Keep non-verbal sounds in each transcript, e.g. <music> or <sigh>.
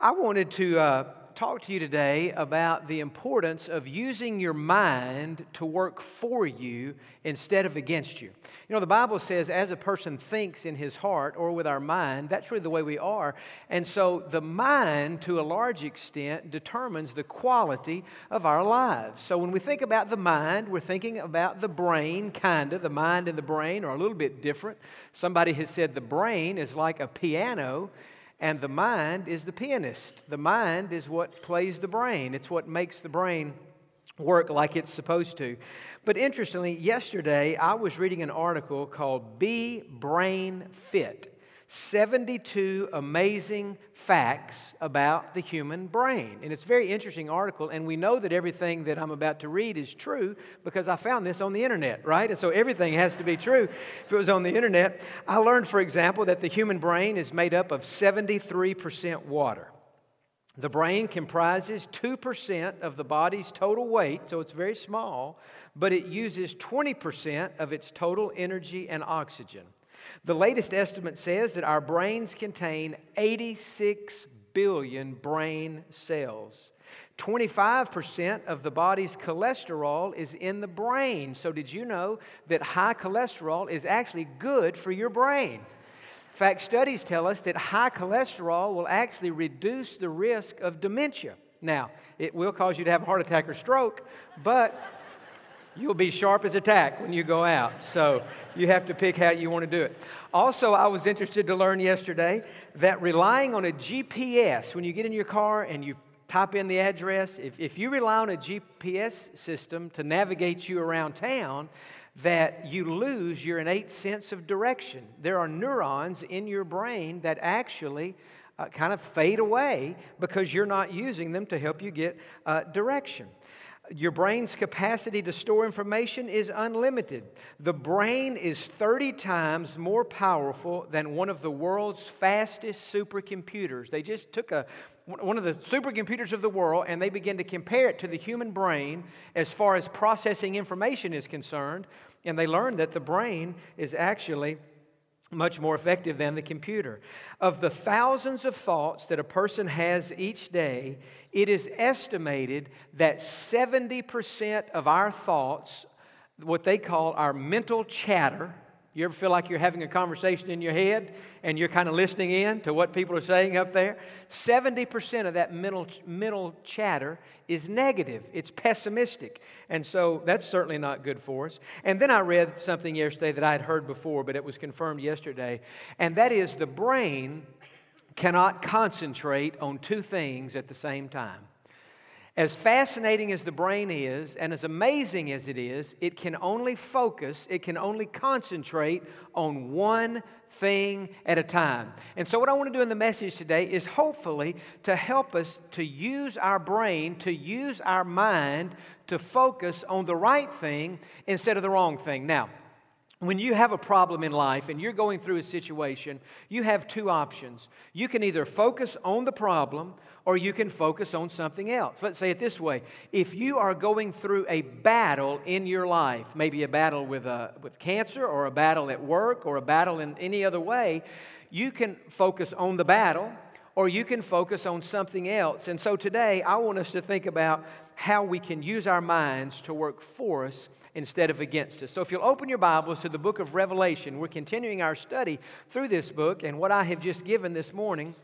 I wanted to uh, talk to you today about the importance of using your mind to work for you instead of against you. You know, the Bible says, as a person thinks in his heart or with our mind, that's really the way we are. And so the mind, to a large extent, determines the quality of our lives. So when we think about the mind, we're thinking about the brain, kind of. The mind and the brain are a little bit different. Somebody has said the brain is like a piano and the mind is the pianist. The mind is what plays the brain, it's what makes the brain work like it's supposed to. But interestingly, yesterday I was reading an article called Be Brain Fit. 72 amazing facts about the human brain. And it's a very interesting article, and we know that everything that I'm about to read is true because I found this on the internet, right? And so everything has to be true if it was on the internet. I learned, for example, that the human brain is made up of 73% water. The brain comprises 2% of the body's total weight, so it's very small, but it uses 20% of its total energy and oxygen. The latest estimate says that our brains contain 86 billion brain cells. 25% of the body's cholesterol is in the brain. So, did you know that high cholesterol is actually good for your brain? In fact, studies tell us that high cholesterol will actually reduce the risk of dementia. Now, it will cause you to have a heart attack or stroke, but you'll be sharp as a tack when you go out. So you have to pick how you want to do it. Also, I was interested to learn yesterday that relying on a GPS, when you get in your car and you type in the address, if, if you rely on a GPS system to navigate you around town, that you lose your innate sense of direction. There are neurons in your brain that actually uh, kind of fade away because you're not using them to help you get uh, direction. Your brain's capacity to store information is unlimited. The brain is 30 times more powerful than one of the world's fastest supercomputers. They just took a, one of the supercomputers of the world and they began to compare it to the human brain as far as processing information is concerned. And they learned that the brain is actually much more effective than the computer. Of the thousands of thoughts that a person has each day, it is estimated that 70% of our thoughts, what they call our mental chatter, you ever feel like you're having a conversation in your head and you're kind of listening in to what people are saying up there? 70% of that mental, mental chatter is negative, it's pessimistic. And so that's certainly not good for us. And then I read something yesterday that I had heard before, but it was confirmed yesterday, and that is the brain cannot concentrate on two things at the same time. As fascinating as the brain is, and as amazing as it is, it can only focus, it can only concentrate on one thing at a time. And so, what I want to do in the message today is hopefully to help us to use our brain, to use our mind to focus on the right thing instead of the wrong thing. Now, when you have a problem in life and you're going through a situation, you have two options. You can either focus on the problem or you can focus on something else. Let's say it this way if you are going through a battle in your life, maybe a battle with, a, uh, with cancer or a battle at work or a battle in any other way, you can focus on the battle or you can focus on something else. And so today, I want us to think about how we can use our minds to work for us instead of against us. So, if you'll open your Bibles to the book of Revelation, we're continuing our study through this book, and what I have just given this morning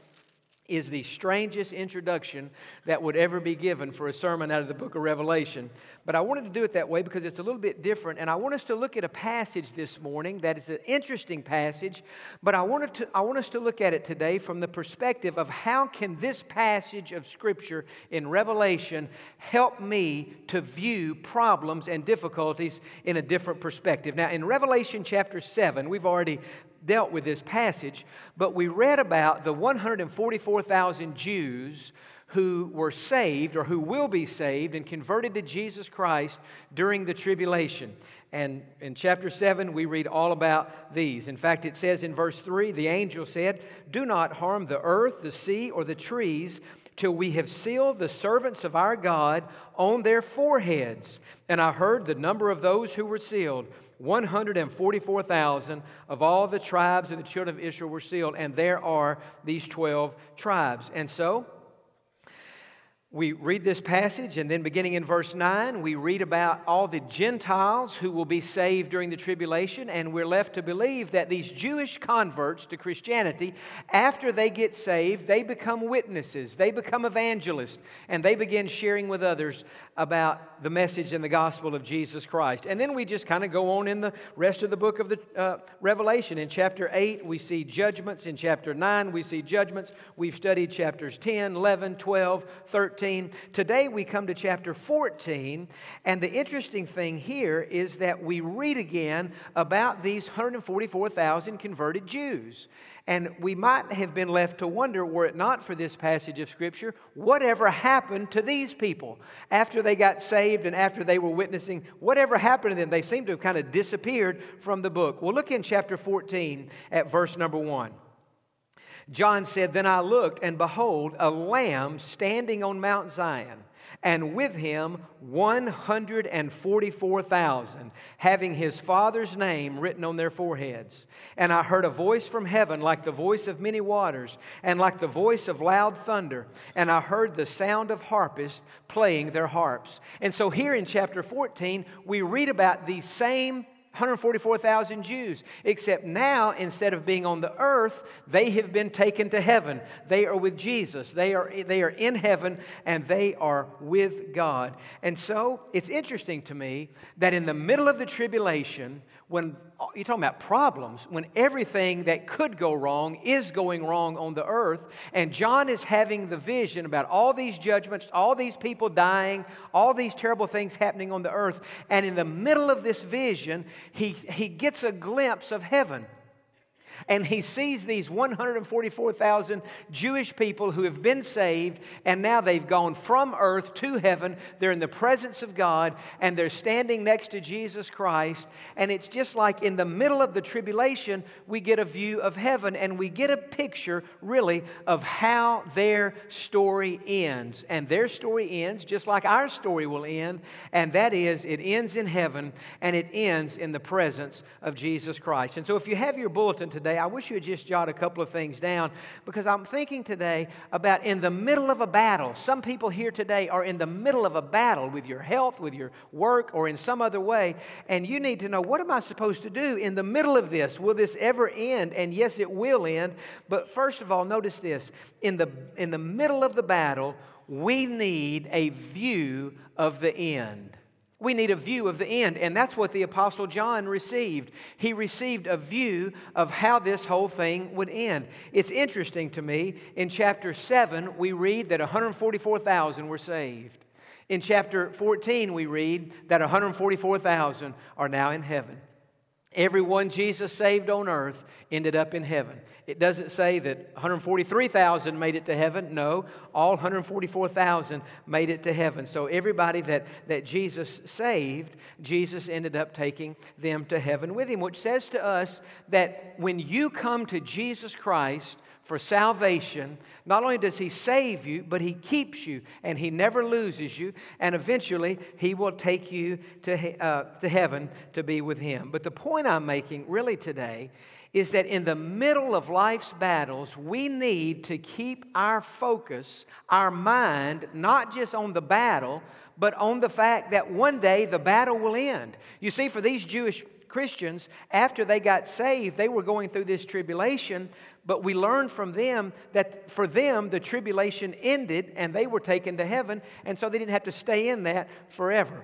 is the strangest introduction that would ever be given for a sermon out of the book of Revelation. But I wanted to do it that way because it's a little bit different. And I want us to look at a passage this morning that is an interesting passage, but I, wanted to, I want us to look at it today from the perspective of how can this passage of Scripture in Revelation help me to view problems and difficulties in a different perspective. Now, in Revelation chapter 7, we've already dealt with this passage, but we read about the 144,000 Jews who were saved or who will be saved and converted to Jesus Christ during the tribulation. And in chapter 7, we read all about these. In fact, it says in verse 3 the angel said, Do not harm the earth, the sea, or the trees till we have sealed the servants of our God on their foreheads. And I heard the number of those who were sealed 144,000 of all the tribes of the children of Israel were sealed, and there are these 12 tribes. And so, we read this passage, and then beginning in verse 9, we read about all the Gentiles who will be saved during the tribulation, and we're left to believe that these Jewish converts to Christianity, after they get saved, they become witnesses, they become evangelists, and they begin sharing with others about the message and the gospel of Jesus Christ. And then we just kind of go on in the rest of the book of the uh, Revelation. In chapter 8, we see judgments. In chapter 9, we see judgments. We've studied chapters 10, 11, 12, 13. 13. Today we come to chapter 14, and the interesting thing here is that we read again about these 144,000 converted Jews. And we might have been left to wonder, were it not for this passage of Scripture, whatever happened to these people after they got saved and after they were witnessing? Whatever happened to them? They seem to have kind of disappeared from the book. Well, look in chapter 14 at verse number 1. John said, Then I looked, and behold, a lamb standing on Mount Zion, and with him 144,000, having his father's name written on their foreheads. And I heard a voice from heaven, like the voice of many waters, and like the voice of loud thunder. And I heard the sound of harpists playing their harps. And so here in chapter 14, we read about these same 144,000 Jews, except now, instead of being on the earth, they have been taken to heaven. They are with Jesus. They are, they are in heaven and they are with God. And so it's interesting to me that in the middle of the tribulation, when you're talking about problems, when everything that could go wrong is going wrong on the earth, and John is having the vision about all these judgments, all these people dying, all these terrible things happening on the earth, and in the middle of this vision, he, he gets a glimpse of heaven. And he sees these 144,000 Jewish people who have been saved, and now they've gone from earth to heaven. They're in the presence of God, and they're standing next to Jesus Christ. And it's just like in the middle of the tribulation, we get a view of heaven, and we get a picture, really, of how their story ends. And their story ends just like our story will end, and that is, it ends in heaven, and it ends in the presence of Jesus Christ. And so if you have your bulletin today, today, I wish you would just jot a couple of things down because I'm thinking today about in the middle of a battle. Some people here today are in the middle of a battle with your health, with your work, or in some other way, and you need to know what am I supposed to do in the middle of this? Will this ever end? And yes, it will end. But first of all, notice this in the, in the middle of the battle, we need a view of the end. We need a view of the end, and that's what the Apostle John received. He received a view of how this whole thing would end. It's interesting to me, in chapter 7, we read that 144,000 were saved. In chapter 14, we read that 144,000 are now in heaven. Everyone Jesus saved on earth ended up in heaven. It doesn't say that 143,000 made it to heaven. No, all 144,000 made it to heaven. So everybody that, that Jesus saved, Jesus ended up taking them to heaven with him, which says to us that when you come to Jesus Christ, for salvation, not only does He save you, but He keeps you and He never loses you. And eventually, He will take you to, uh, to heaven to be with Him. But the point I'm making really today is that in the middle of life's battles, we need to keep our focus, our mind, not just on the battle, but on the fact that one day the battle will end. You see, for these Jewish Christians, after they got saved, they were going through this tribulation, but we learned from them that for them, the tribulation ended and they were taken to heaven, and so they didn't have to stay in that forever.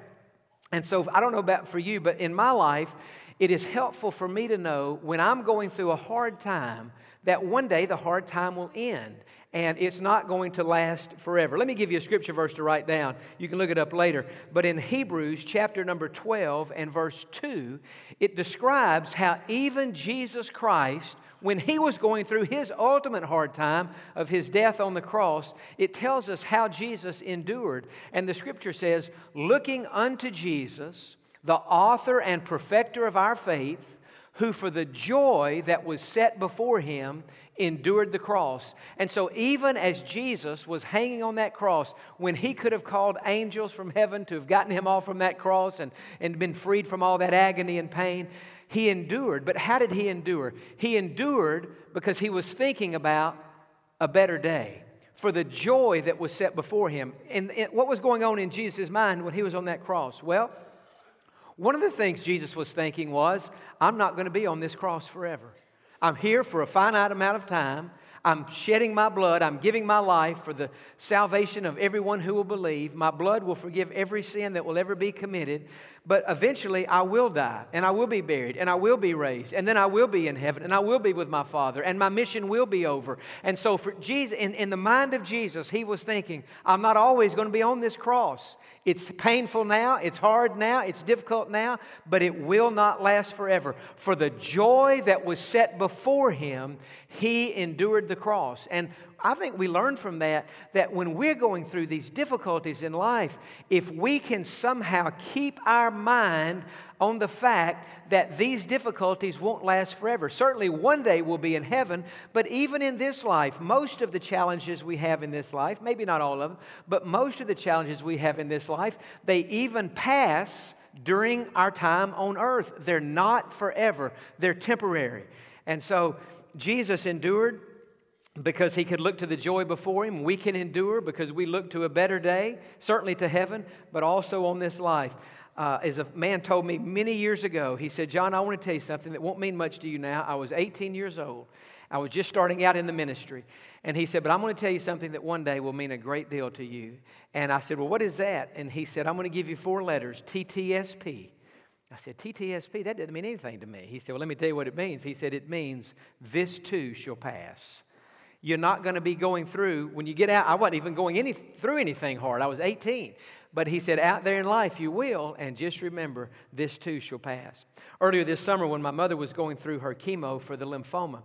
And so I don't know about for you, but in my life, it is helpful for me to know when I'm going through a hard time that one day the hard time will end and it's not going to last forever. Let me give you a scripture verse to write down. You can look it up later. But in Hebrews chapter number 12 and verse 2, it describes how even Jesus Christ when he was going through his ultimate hard time of his death on the cross, it tells us how Jesus endured. And the scripture says, looking unto Jesus, the author and perfecter of our faith, who for the joy that was set before him endured the cross. And so, even as Jesus was hanging on that cross, when he could have called angels from heaven to have gotten him off from that cross and, and been freed from all that agony and pain, he endured. But how did he endure? He endured because he was thinking about a better day. for the joy that was set before him. And, and what was going on in Jesus' mind when he was on that cross? Well, one of the things Jesus was thinking was, I'm not going to be on this cross forever. I'm here for a finite amount of time. I'm shedding my blood. I'm giving my life for the salvation of everyone who will believe. My blood will forgive every sin that will ever be committed. But eventually, I will die, and I will be buried, and I will be raised, and then I will be in heaven, and I will be with my Father, and my mission will be over. And so, for Jesus, in, in the mind of Jesus, he was thinking, I'm not always going to be on this cross. It's painful now, it's hard now, it's difficult now, but it will not last forever. For the joy that was set before him, he endured the cross. And I think we learn from that that when we're going through these difficulties in life, if we can somehow keep our mind on the fact that these difficulties won't last forever. Certainly, one day we'll be in heaven, but even in this life, most of the challenges we have in this life, maybe not all of them, but most of the challenges we have in this life, they even pass during our time on earth. They're not forever, they're temporary. And so, Jesus endured because he could look to the joy before him. We can endure because we look to a better day, certainly to heaven, but also on this life. Uh, as a man told me many years ago, he said, John, I want to tell you something that won't mean much to you now. I was 18 years old. I was just starting out in the ministry. And he said, But I'm going to tell you something that one day will mean a great deal to you. And I said, Well, what is that? And he said, I'm going to give you four letters TTSP. I said, TTSP? That doesn't mean anything to me. He said, Well, let me tell you what it means. He said, It means this too shall pass. You're not going to be going through, when you get out, I wasn't even going any, through anything hard. I was 18. But he said, out there in life you will, and just remember, this too shall pass. Earlier this summer, when my mother was going through her chemo for the lymphoma,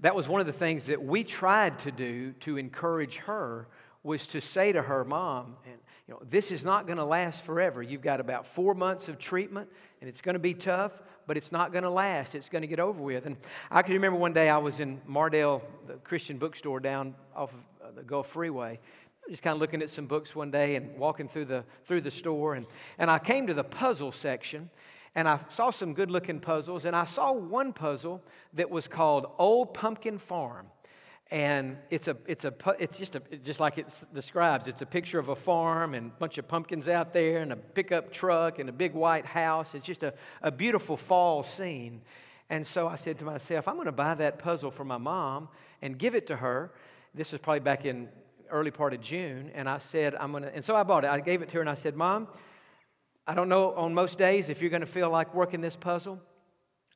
that was one of the things that we tried to do to encourage her was to say to her mom and you know this is not going to last forever you've got about four months of treatment and it's going to be tough but it's not going to last. It's going to get over with. And I can remember one day I was in Mardel, the Christian bookstore down off of uh, the Gulf Freeway, just kind of looking at some books one day and walking through the, through the store. And, and I came to the puzzle section and I saw some good looking puzzles. And I saw one puzzle that was called Old Pumpkin Farm and it's a it's a it's just a just like it describes it's a picture of a farm and a bunch of pumpkins out there and a pickup truck and a big white house. It's just a, a beautiful fall scene. And so i said to myself i'm going to buy that puzzle for my mom and give it to her. This was probably back in early part of june and i said i'm going to and so i bought it. I gave it to her and i said mom i don't know on most days if you're going to feel like working this puzzle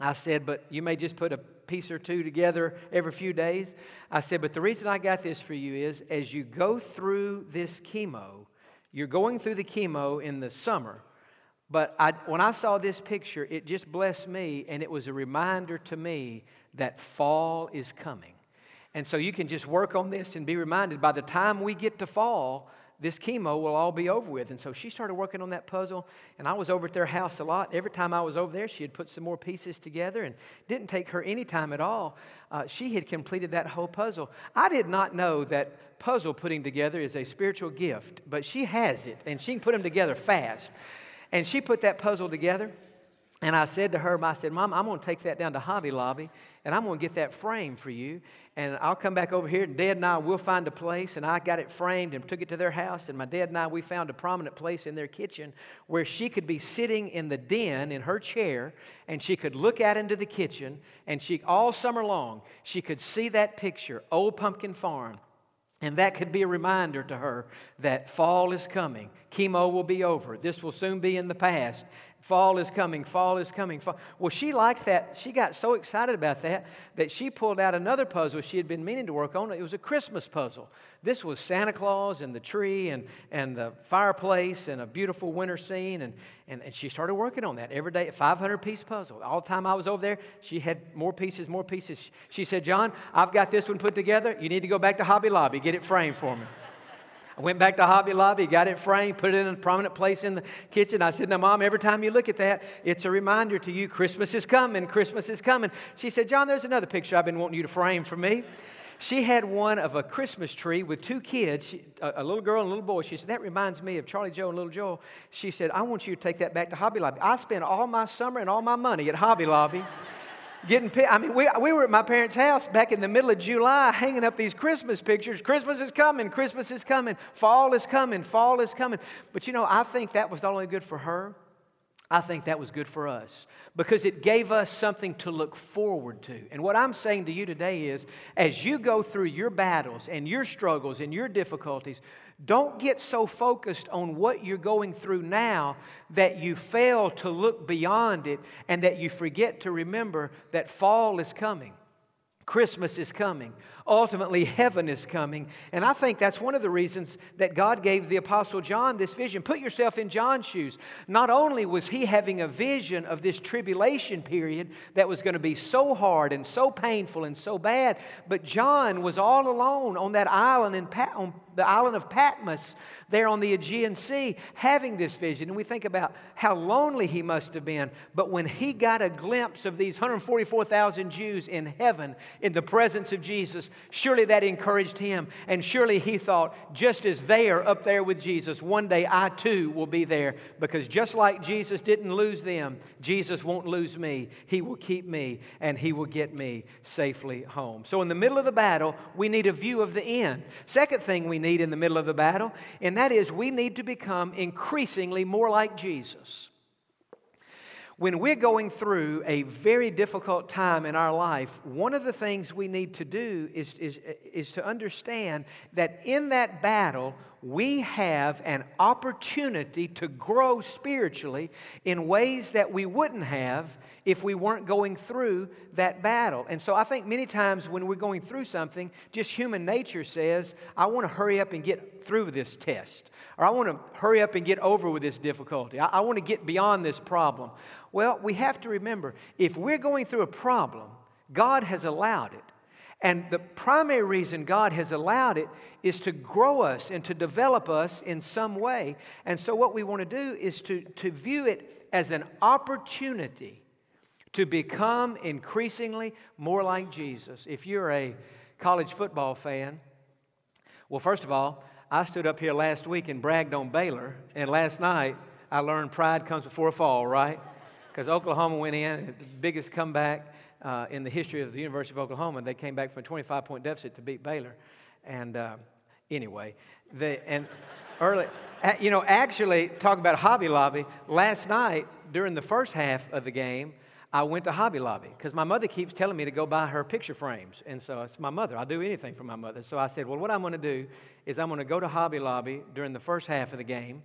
I said, but you may just put a piece or two together every few days. I said, but the reason I got this for you is as you go through this chemo, you're going through the chemo in the summer. But I, when I saw this picture, it just blessed me, and it was a reminder to me that fall is coming. And so you can just work on this and be reminded by the time we get to fall, this chemo will all be over with. And so she started working on that puzzle, and I was over at their house a lot. Every time I was over there, she had put some more pieces together and didn't take her any time at all. Uh, she had completed that whole puzzle. I did not know that puzzle putting together is a spiritual gift, but she has it, and she can put them together fast. And she put that puzzle together. And I said to her, I said, Mom, I'm going to take that down to Hobby Lobby and I'm going to get that frame for you. And I'll come back over here, and Dad and I will find a place. And I got it framed and took it to their house. And my dad and I, we found a prominent place in their kitchen where she could be sitting in the den in her chair and she could look out into the kitchen. And she, all summer long, she could see that picture, Old Pumpkin Farm. And that could be a reminder to her that fall is coming. Chemo will be over. This will soon be in the past. Fall is coming, fall is coming. Fall. Well, she liked that. She got so excited about that that she pulled out another puzzle she had been meaning to work on. It was a Christmas puzzle. This was Santa Claus and the tree and, and the fireplace and a beautiful winter scene. And, and, and she started working on that every day, a 500 piece puzzle. All the time I was over there, she had more pieces, more pieces. She said, John, I've got this one put together. You need to go back to Hobby Lobby, get it framed for me. Went back to Hobby Lobby, got it framed, put it in a prominent place in the kitchen. I said, Now, Mom, every time you look at that, it's a reminder to you Christmas is coming, Christmas is coming. She said, John, there's another picture I've been wanting you to frame for me. She had one of a Christmas tree with two kids, a, a, little girl and a little boy. She said, That reminds me of Charlie Joe and little Joel. She said, I want you to take that back to Hobby Lobby. I spent all my summer and all my money at Hobby Lobby getting, I mean, we, we were at my parents' house back in the middle of July hanging up these Christmas pictures. Christmas is coming, Christmas is coming, fall is coming, fall is coming. But you know, I think that was not only good for her, I think that was good for us because it gave us something to look forward to. And what I'm saying to you today is as you go through your battles and your struggles and your difficulties, don't get so focused on what you're going through now that you fail to look beyond it and that you forget to remember that fall is coming. Christmas is coming. Ultimately, heaven is coming. And I think that's one of the reasons that God gave the Apostle John this vision. Put yourself in John's shoes. Not only was he having a vision of this tribulation period that was going to be so hard and so painful and so bad, but John was all alone on that island in Pat- on the island of Patmos there on the Aegean Sea having this vision. And we think about how lonely he must have been. But when he got a glimpse of these 144,000 Jews in heaven in the presence of Jesus, surely that encouraged him. And surely he thought, just as they are up there with Jesus, one day I too will be there. Because just like Jesus didn't lose them, Jesus won't lose me. He will keep me and he will get me safely home. So in the middle of the battle, we need a view of the end. Second thing we need in the middle of the battle, and that is we need to become increasingly more like Jesus. When we're going through a very difficult time in our life, one of the things we need to do is, is, is to understand that in that battle, we have an opportunity to grow spiritually in ways that we wouldn't have if we weren't going through that battle. And so I think many times when we're going through something, just human nature says, I want to hurry up and get through this test, or I want to hurry up and get over with this difficulty. I, I want to get beyond this problem. Well, we have to remember if we're going through a problem, God has allowed it. And the primary reason God has allowed it is to grow us and to develop us in some way. And so, what we want to do is to, to view it as an opportunity to become increasingly more like Jesus. If you're a college football fan, well, first of all, I stood up here last week and bragged on Baylor, and last night I learned pride comes before a fall, right? Because Oklahoma went in, the biggest comeback uh, in the history of the University of Oklahoma. They came back from a 25 point deficit to beat Baylor. And uh, anyway, they, and early, you know, actually, talk about Hobby Lobby, last night during the first half of the game, I went to Hobby Lobby because my mother keeps telling me to go buy her picture frames. And so it's my mother. I'll do anything for my mother. So I said, well, what I'm going to do is I'm going to go to Hobby Lobby during the first half of the game,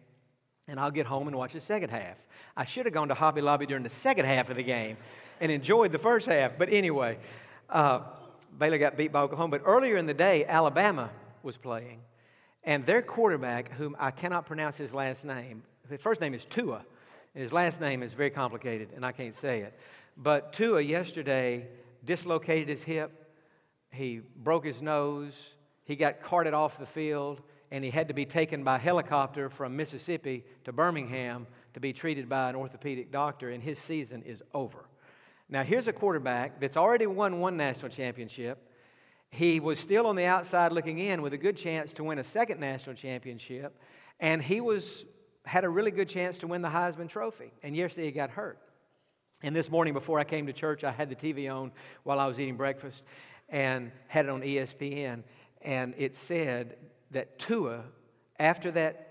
and I'll get home and watch the second half. I should have gone to Hobby Lobby during the second half of the game and enjoyed the first half. But anyway, uh, Baylor got beat by Oklahoma. But earlier in the day, Alabama was playing, and their quarterback, whom I cannot pronounce his last name, his first name is Tua, and his last name is very complicated, and I can't say it. But Tua yesterday dislocated his hip, he broke his nose, he got carted off the field, and he had to be taken by helicopter from Mississippi to Birmingham to be treated by an orthopedic doctor, and his season is over. Now, here's a quarterback that's already won one national championship. He was still on the outside looking in with a good chance to win a second national championship, and he was had a really good chance to win the Heisman Trophy. And yesterday he got hurt. And this morning, before I came to church, I had the TV on while I was eating breakfast and had it on ESPN. And it said that Tua, after that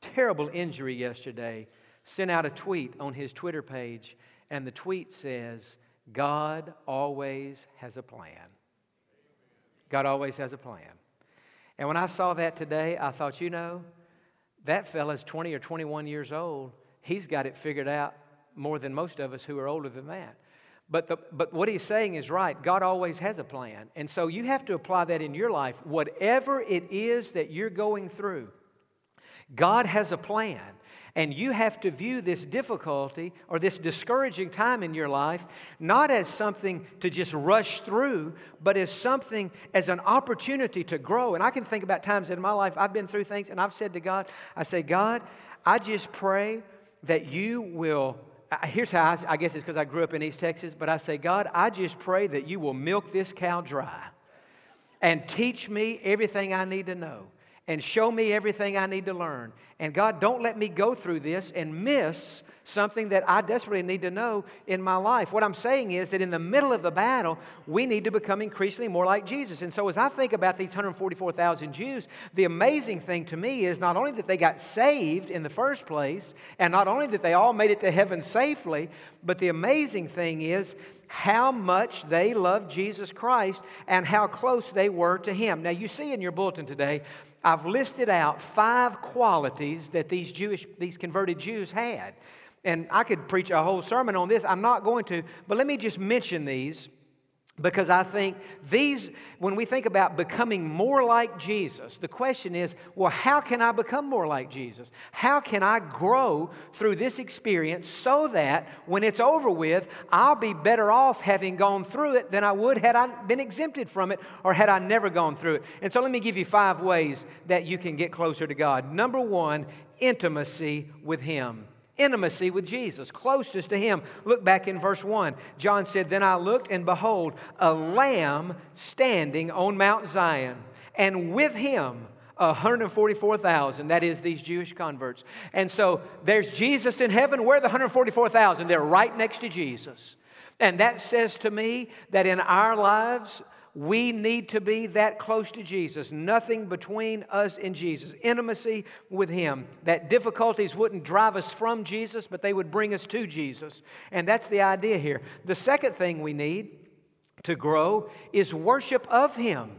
terrible injury yesterday, sent out a tweet on his Twitter page. And the tweet says, God always has a plan. God always has a plan. And when I saw that today, I thought, you know, that fella's 20 or 21 years old. He's got it figured out more than most of us who are older than that. But, the, but what he's saying is right. God always has a plan. And so you have to apply that in your life. Whatever it is that you're going through, God has a plan. And you have to view this difficulty or this discouraging time in your life not as something to just rush through, but as something, as an opportunity to grow. And I can think about times in my life I've been through things and I've said to God, I say, God, I just pray that you will here's how I, I guess it's because I grew up in East Texas, but I say, God, I just pray that you will milk this cow dry and teach me everything I need to know and show me everything I need to learn. And God, don't let me go through this and miss something that I desperately need to know in my life. What I'm saying is that in the middle of the battle, we need to become increasingly more like Jesus. And so as I think about these 144,000 Jews, the amazing thing to me is not only that they got saved in the first place, and not only that they all made it to heaven safely, but the amazing thing is how much they loved Jesus Christ and how close they were to Him. Now, you see in your bulletin today, I've listed out five qualities that these Jewish, these converted Jews had. And I could preach a whole sermon on this. I'm not going to, but let me just mention these because I think these, when we think about becoming more like Jesus, the question is well, how can I become more like Jesus? How can I grow through this experience so that when it's over with, I'll be better off having gone through it than I would had I been exempted from it or had I never gone through it? And so let me give you five ways that you can get closer to God. Number one, intimacy with Him intimacy with Jesus, closest to Him. Look back in verse 1. John said, Then I looked, and behold, a lamb standing on Mount Zion, and with him 144,000. That is, these Jewish converts. And so there's Jesus in heaven. Where the 144,000? They're right next to Jesus. And that says to me that in our lives, we need to be that close to Jesus. Nothing between us and Jesus. Intimacy with Him. That difficulties wouldn't drive us from Jesus, but they would bring us to Jesus. And that's the idea here. The second thing we need to grow is worship of Him.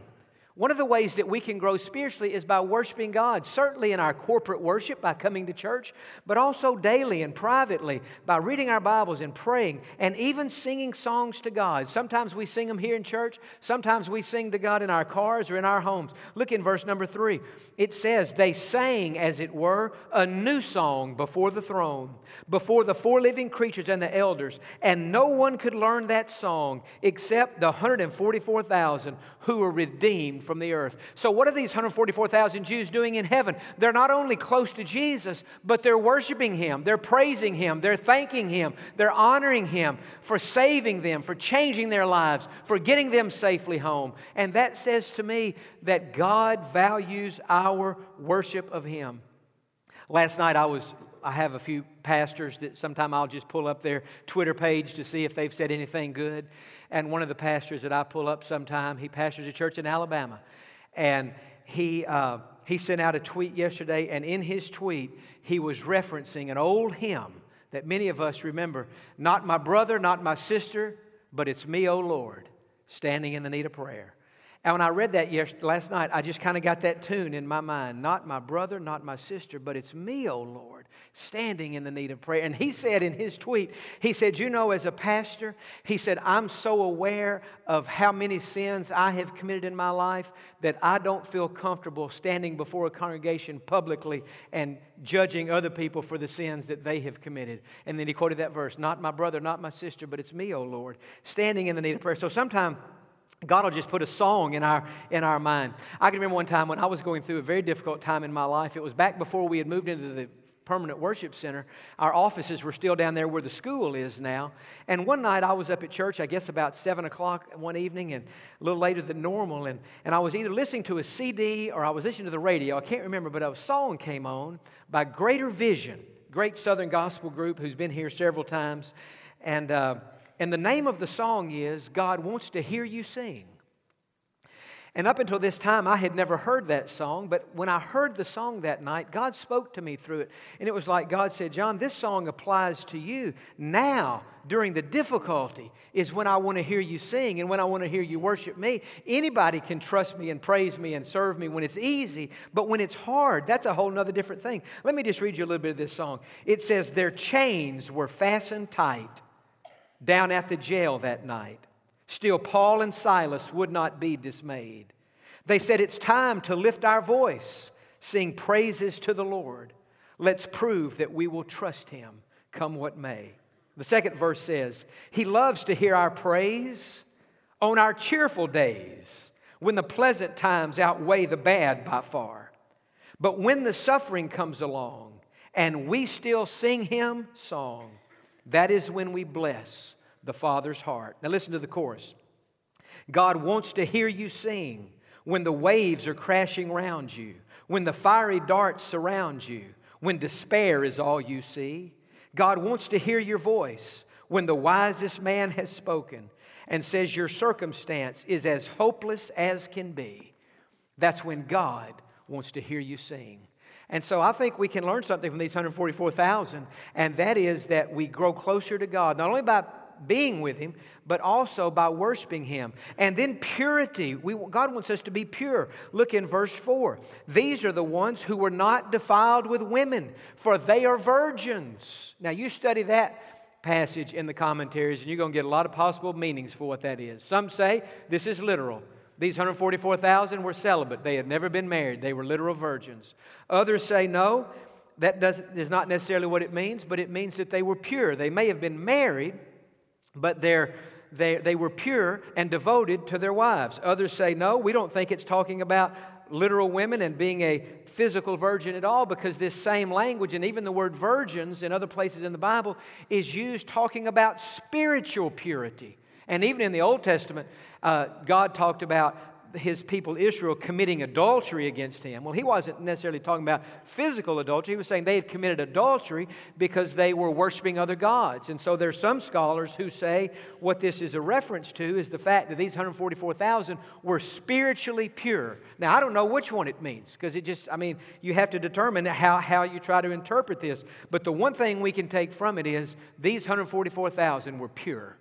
One of the ways that we can grow spiritually is by worshiping God, certainly in our corporate worship by coming to church, but also daily and privately by reading our Bibles and praying and even singing songs to God. Sometimes we sing them here in church, sometimes we sing to God in our cars or in our homes. Look in verse number three. It says, They sang, as it were, a new song before the throne, before the four living creatures and the elders, and no one could learn that song except the 144,000 who were redeemed from the earth. So, what are these 144,000 Jews doing in heaven? They're not only close to Jesus, but they're worshiping Him, they're praising Him, they're thanking Him, they're honoring Him for saving them, for changing their lives, for getting them safely home. And that says to me that God values our worship of Him. Last night I was I have a few pastors that sometime I'll just pull up their Twitter page to see if they've said anything good. And one of the pastors that I pull up sometime, he pastors a church in Alabama. And he, uh, he sent out a tweet yesterday, and in his tweet, he was referencing an old hymn that many of us remember Not my brother, not my sister, but it's me, O Lord, standing in the need of prayer. And when I read that last night, I just kind of got that tune in my mind. Not my brother, not my sister, but it's me, O Lord, standing in the need of prayer. And he said in his tweet, he said, You know, as a pastor, he said, I'm so aware of how many sins I have committed in my life that I don't feel comfortable standing before a congregation publicly and judging other people for the sins that they have committed. And then he quoted that verse, Not my brother, not my sister, but it's me, O Lord, standing in the need of prayer. So sometimes, God will just put a song in our, in our mind. I can remember one time when I was going through a very difficult time in my life. It was back before we had moved into the permanent worship center. Our offices were still down there where the school is now. And one night I was up at church, I guess about 7 o'clock one evening, and a little later than normal. And, and I was either listening to a CD or I was listening to the radio. I can't remember, but a song came on by Greater Vision, great Southern gospel group who's been here several times. And. Uh, and the name of the song is God Wants to Hear You Sing. And up until this time, I had never heard that song, but when I heard the song that night, God spoke to me through it. And it was like God said, John, this song applies to you. Now, during the difficulty, is when I want to hear you sing and when I want to hear you worship me. Anybody can trust me and praise me and serve me when it's easy, but when it's hard, that's a whole nother different thing. Let me just read you a little bit of this song. It says, Their chains were fastened tight down at the jail that night. Still, Paul and Silas would not be dismayed. They said, It's time to lift our voice, sing praises to the Lord. Let's prove that we will trust him, come what may. The second verse says, He loves to hear our praise on our cheerful days, when the pleasant times outweigh the bad by far. But when the suffering comes along and we still sing Him song, that is when we bless the Father's heart. Now, listen to the chorus God wants to hear you sing when the waves are crashing round you, when the fiery darts surround you, when despair is all you see. God wants to hear your voice when the wisest man has spoken and says your circumstance is as hopeless as can be. That's when God wants to hear you sing. And so I think we can learn something from these 144,000, and that is that we grow closer to God, not only by being with Him, but also by worshiping Him. And then purity. We, God wants us to be pure. Look in verse 4. These are the ones who were not defiled with women, for they are virgins. Now, you study that passage in the commentaries, and you're going to get a lot of possible meanings for what that is. Some say this is literal. These 144,000 were celibate. They had never been married. They were literal virgins. Others say no, that does, is not necessarily what it means, but it means that they were pure. They may have been married, but they're, they, they were pure and devoted to their wives. Others say, no, we don't think it's talking about literal women and being a physical virgin at all because this same language and even the word virgins in other places in the Bible is used talking about spiritual purity. And even in the Old Testament, uh, God talked about his people Israel committing adultery against him. Well, he wasn't necessarily talking about physical adultery. He was saying they had committed adultery because they were worshiping other gods. And so there's some scholars who say what this is a reference to is the fact that these 144,000 were spiritually pure. Now, I don't know which one it means because it just, I mean, you have to determine how, how you try to interpret this. But the one thing we can take from it is these 144,000 were pure.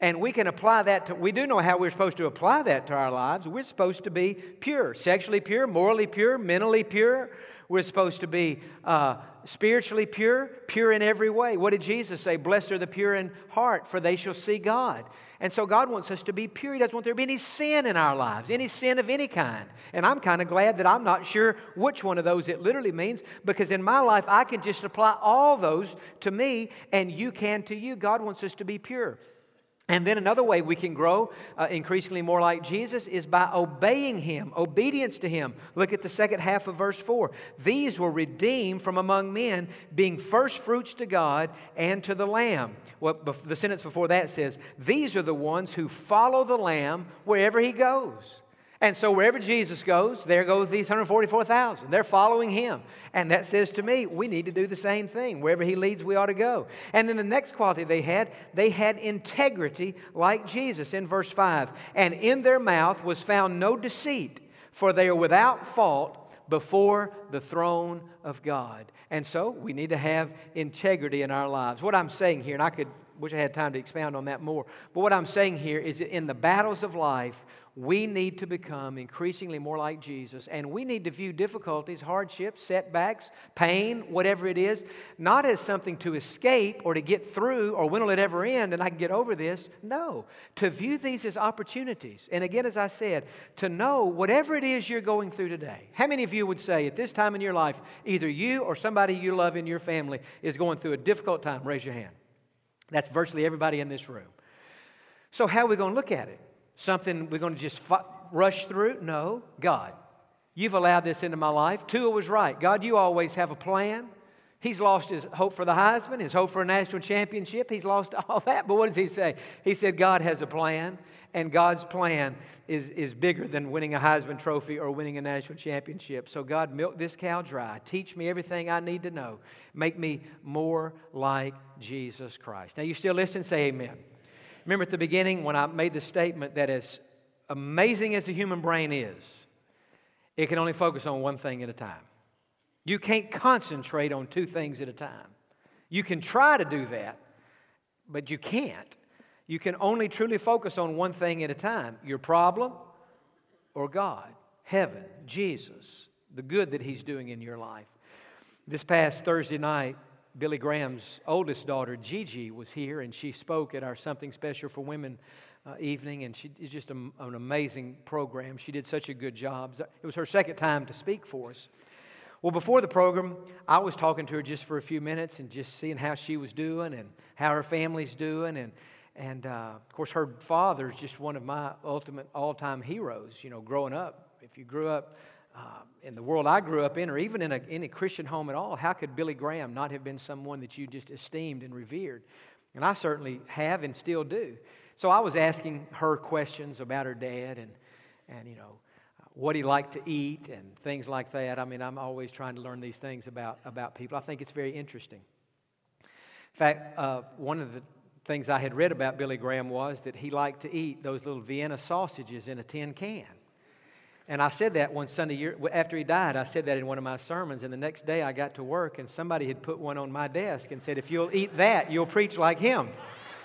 And we can apply that to, we do know how we're supposed to apply that to our lives. We're supposed to be pure, sexually pure, morally pure, mentally pure. We're supposed to be uh, spiritually pure, pure in every way. What did Jesus say? Blessed are the pure in heart, for they shall see God. And so God wants us to be pure. He doesn't want there to be any sin in our lives, any sin of any kind. And I'm kind of glad that I'm not sure which one of those it literally means, because in my life I can just apply all those to me, and you can to you. God wants us to be pure. And then another way we can grow uh, increasingly more like Jesus is by obeying Him, obedience to Him. Look at the second half of verse 4. These were redeemed from among men, being first fruits to God and to the Lamb. Well, the sentence before that says, These are the ones who follow the Lamb wherever He goes. And so wherever Jesus goes, there goes these 144,000. They're following him. And that says to me, we need to do the same thing. Wherever he leads, we ought to go. And then the next quality they had, they had integrity like Jesus in verse 5. And in their mouth was found no deceit, for they are without fault before the throne of God. And so we need to have integrity in our lives. What I'm saying here, and I could wish I had time to expound on that more, but what I'm saying here is that in the battles of life, we need to become increasingly more like Jesus, and we need to view difficulties, hardships, setbacks, pain, whatever it is, not as something to escape or to get through or when will it ever end and I can get over this. No, to view these as opportunities. And again, as I said, to know whatever it is you're going through today. How many of you would say at this time in your life, either you or somebody you love in your family is going through a difficult time? Raise your hand. That's virtually everybody in this room. So, how are we going to look at it? Something we're going to just rush through? No, God. You've allowed this into my life. Tua was right. God, you always have a plan. He's lost his hope for the Heisman, his hope for a national championship. He's lost <laughs> all that. But what does he say? He said, God has a plan, and God's plan is, is bigger than winning a Heisman trophy or winning a national championship. So, God, milk this cow dry. Teach me everything I need to know. Make me more like Jesus Christ. Now, you still listen? Say amen. Remember at the beginning when I made the statement that as amazing as the human brain is, it can only focus on one thing at a time. You can't concentrate on two things at a time. You can try to do that, but you can't. You can only truly focus on one thing at a time your problem or God, heaven, Jesus, the good that He's doing in your life. This past Thursday night, Billy Graham's oldest daughter, Gigi, was here and she spoke at our Something Special for Women uh, evening, and she it's just a, an amazing program. She did such a good job. It was her second time to speak for us. Well, before the program, I was talking to her just for a few minutes and just seeing how she was doing and how her family's doing. And, and uh, of course, her father is just one of my ultimate all time heroes, you know, growing up. If you grew up uh, in the world I grew up in, or even in a, in a Christian home at all, how could Billy Graham not have been someone that you just esteemed and revered? And I certainly have and still do. So I was asking her questions about her dad and, and you know, what he liked to eat and things like that. I mean, I'm always trying to learn these things about, about people. I think it's very interesting. In fact, uh, one of the things I had read about Billy Graham was that he liked to eat those little Vienna sausages in a tin can. And I said that one Sunday year, after he died. I said that in one of my sermons. And the next day I got to work, and somebody had put one on my desk and said, If you'll eat that, you'll preach like him.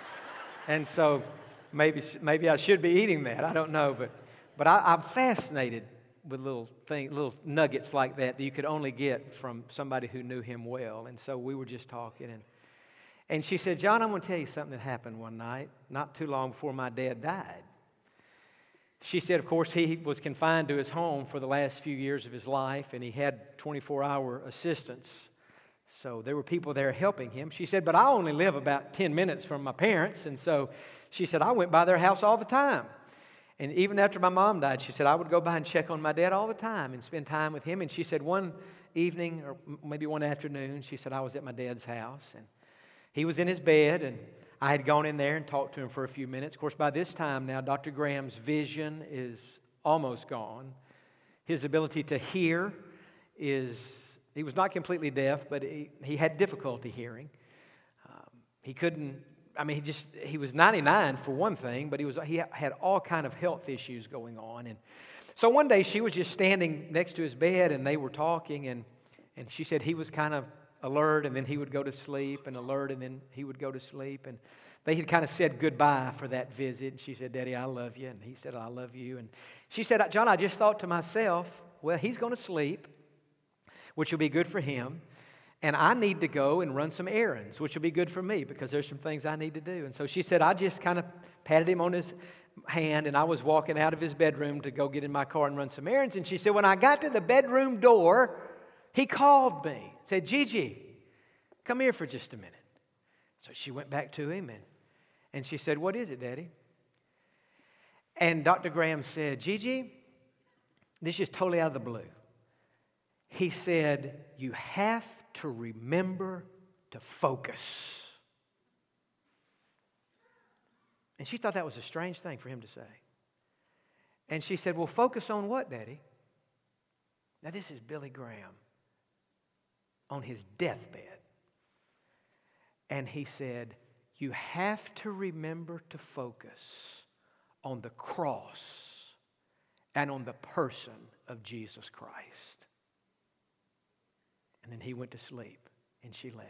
<laughs> and so maybe, maybe I should be eating that. I don't know. But, but I, am fascinated with little, thing, little nuggets like that that you could only get from somebody who knew him well. And so we were just talking. And, and she said, John, I'm going to tell you something that happened one night, not too long before my dad died. She said, of course, he was confined to his home for the last few years of his life, and he had 24 hour assistance. So there were people there helping him. She said, but I only live about 10 minutes from my parents. And so she said, I went by their house all the time. And even after my mom died, she said, I would go by and check on my dad all the time and spend time with him. And she said, one evening, or maybe one afternoon, she said, I was at my dad's house, and he was in his bed, and I had gone in there and talked to him for a few minutes. Of course, by this time now, Dr. Graham's vision is almost gone. His ability to hear is, he was not completely deaf, but he, he had difficulty hearing. Um, he couldn't, I mean, he just, he was 99 for one thing, but he, was, he had all kind of health issues going on. And so one day she was just standing next to his bed and they were talking, and, and she said he was kind of alert, and then he would go to sleep, and alert, and then he would go to sleep. And they had kind of said goodbye for that visit. And she said, Daddy, I love you. And he said, I love you. And she said, Jon, I just thought to myself, well, he's going to sleep, which will be good for him. And I need to go and run some errands, which will be good for me because there's some things I need to do. And so she said, I just kind of patted him on his hand and I was walking out of his bedroom to go get in my car and run some errands. And she said, When I got to the bedroom door, he called me, said, Gigi, come here for just a minute. So she went back to him and, and she said, What is it, Daddy? And Dr. Graham said, Gigi, this is totally out of the blue. He said, You have to remember to focus. And she thought that was a strange thing for him to say. And she said, Well, focus on what, Daddy? Now, this is Billy Graham on his deathbed. And he said, You have to remember to focus on the cross and on the person of Jesus Christ. And then he went to sleep and she left.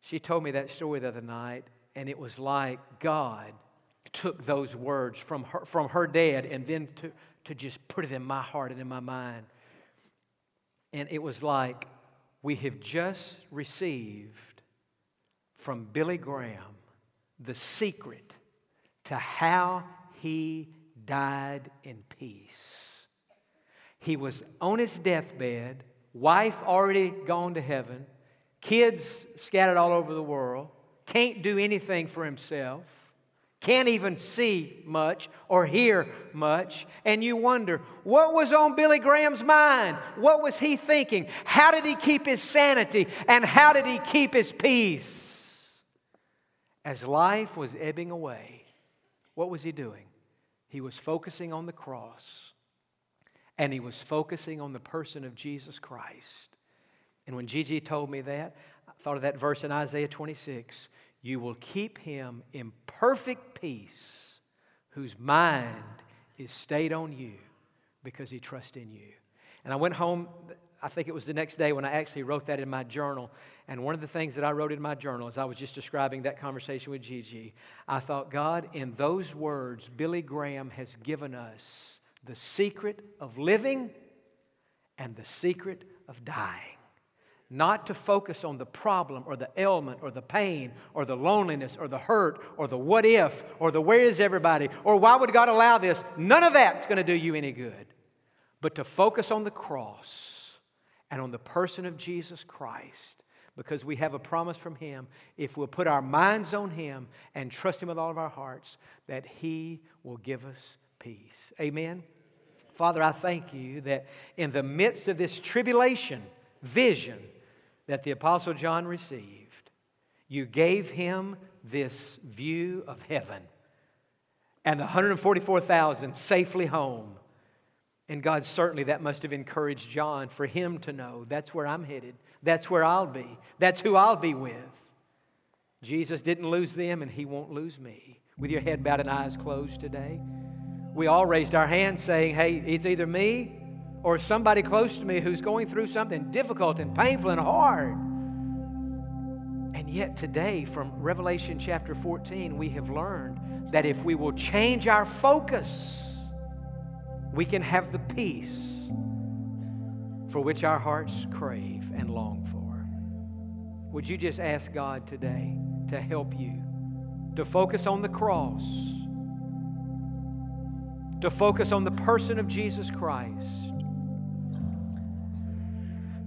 She told me that story the other night, and it was like God took those words from her, from her dad and then to, to just put it in my heart and in my mind. And it was like we have just received from Billy Graham the secret to how he died in peace. He was on his deathbed, wife already gone to heaven, kids scattered all over the world, can't do anything for himself can't even see much or hear much, and you wonder, what was on Billy Graham's mind? What was he thinking? How did he keep his sanity? And how did he keep his peace? As life was ebbing away, what was he doing? He was focusing on the cross, and he was focusing on the person of Jesus Christ. And when Gigi told me that, I thought of that verse in Isaiah 26 you will keep him in perfect peace whose mind is stayed on you because he trusts in you. And I went home, I think it was the next day when I actually wrote that in my journal. And one of the things that I wrote in my journal as I was just describing that conversation with Gigi, I thought, God, in those words, Billy Graham has given us the secret of living and the secret of dying not to focus on the problem or the ailment or the pain or the loneliness or the hurt or the what if or the where is everybody or why would God allow this. None of that's going to do you any good. But to focus on the cross and on the person of Jesus Christ because we have a promise from Him if we'll put our minds on Him and trust Him with all of our hearts that He will give us peace. Amen. Father, I thank you that in the midst of this tribulation, vision, that the Apostle John received, you gave him this view of heaven and the 144,000 safely home. And God, certainly that must have encouraged John for him to know that's where I'm headed, that's where I'll be, that's who I'll be with. Jesus didn't lose them, and He won't lose me. With your head bowed and eyes closed today, we all raised our hands saying, Hey, it's either me or somebody close to me who's going through something difficult and painful and hard. And yet, today, from Revelation chapter 14, we have learned that if we will change our focus, we can have the peace for which our hearts crave and long for. Would you just ask God today to help you to focus on the cross, to focus on the person of Jesus Christ,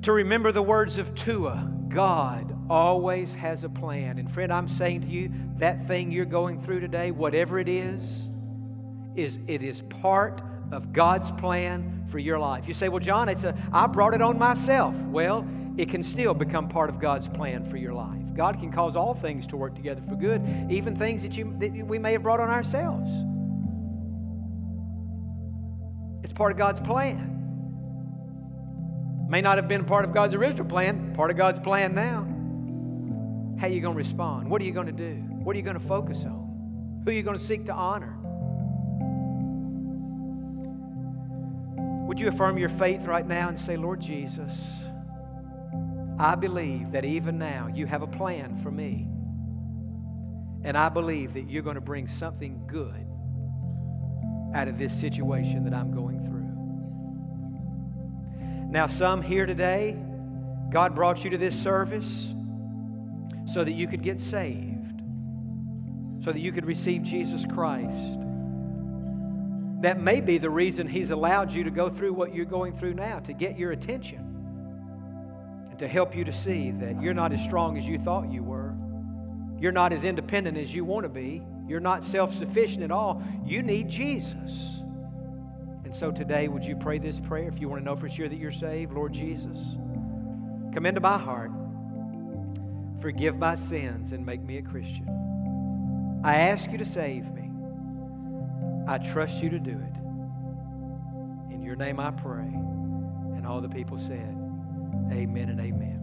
to remember the words of Tua God always has a plan. And friend, I'm saying to you, that thing you're going through today, whatever it is, is it is part of God's plan for your life. You say, "Well, Jon, it's a I brought it on myself." Well, it can still become part of God's plan for your life. God can cause all things to work together for good, even things that, you, that we may have brought on ourselves. It's part of God's plan. May not have been part of God's original plan, part of God's plan now. How are you going to respond? What are you going to do? What are you going to focus on? Who are you going to seek to honor? Would you affirm your faith right now and say, Lord Jesus, I believe that even now you have a plan for me. And I believe that you're going to bring something good out of this situation that I'm going. Now, some here today, God brought you to this service so that you could get saved, so that you could receive Jesus Christ. That may be the reason He's allowed you to go through what you're going through now, to get your attention and to help you to see that you're not as strong as you thought you were. You're not as independent as you want to be. You're not self sufficient at all. You need Jesus. And so today, would you pray this prayer if you want to know for sure that you're saved? Lord Jesus, come into my heart, forgive my sins, and make me a Christian. I ask you to save me. I trust you to do it. In your name I pray. And all the people said, Amen and amen.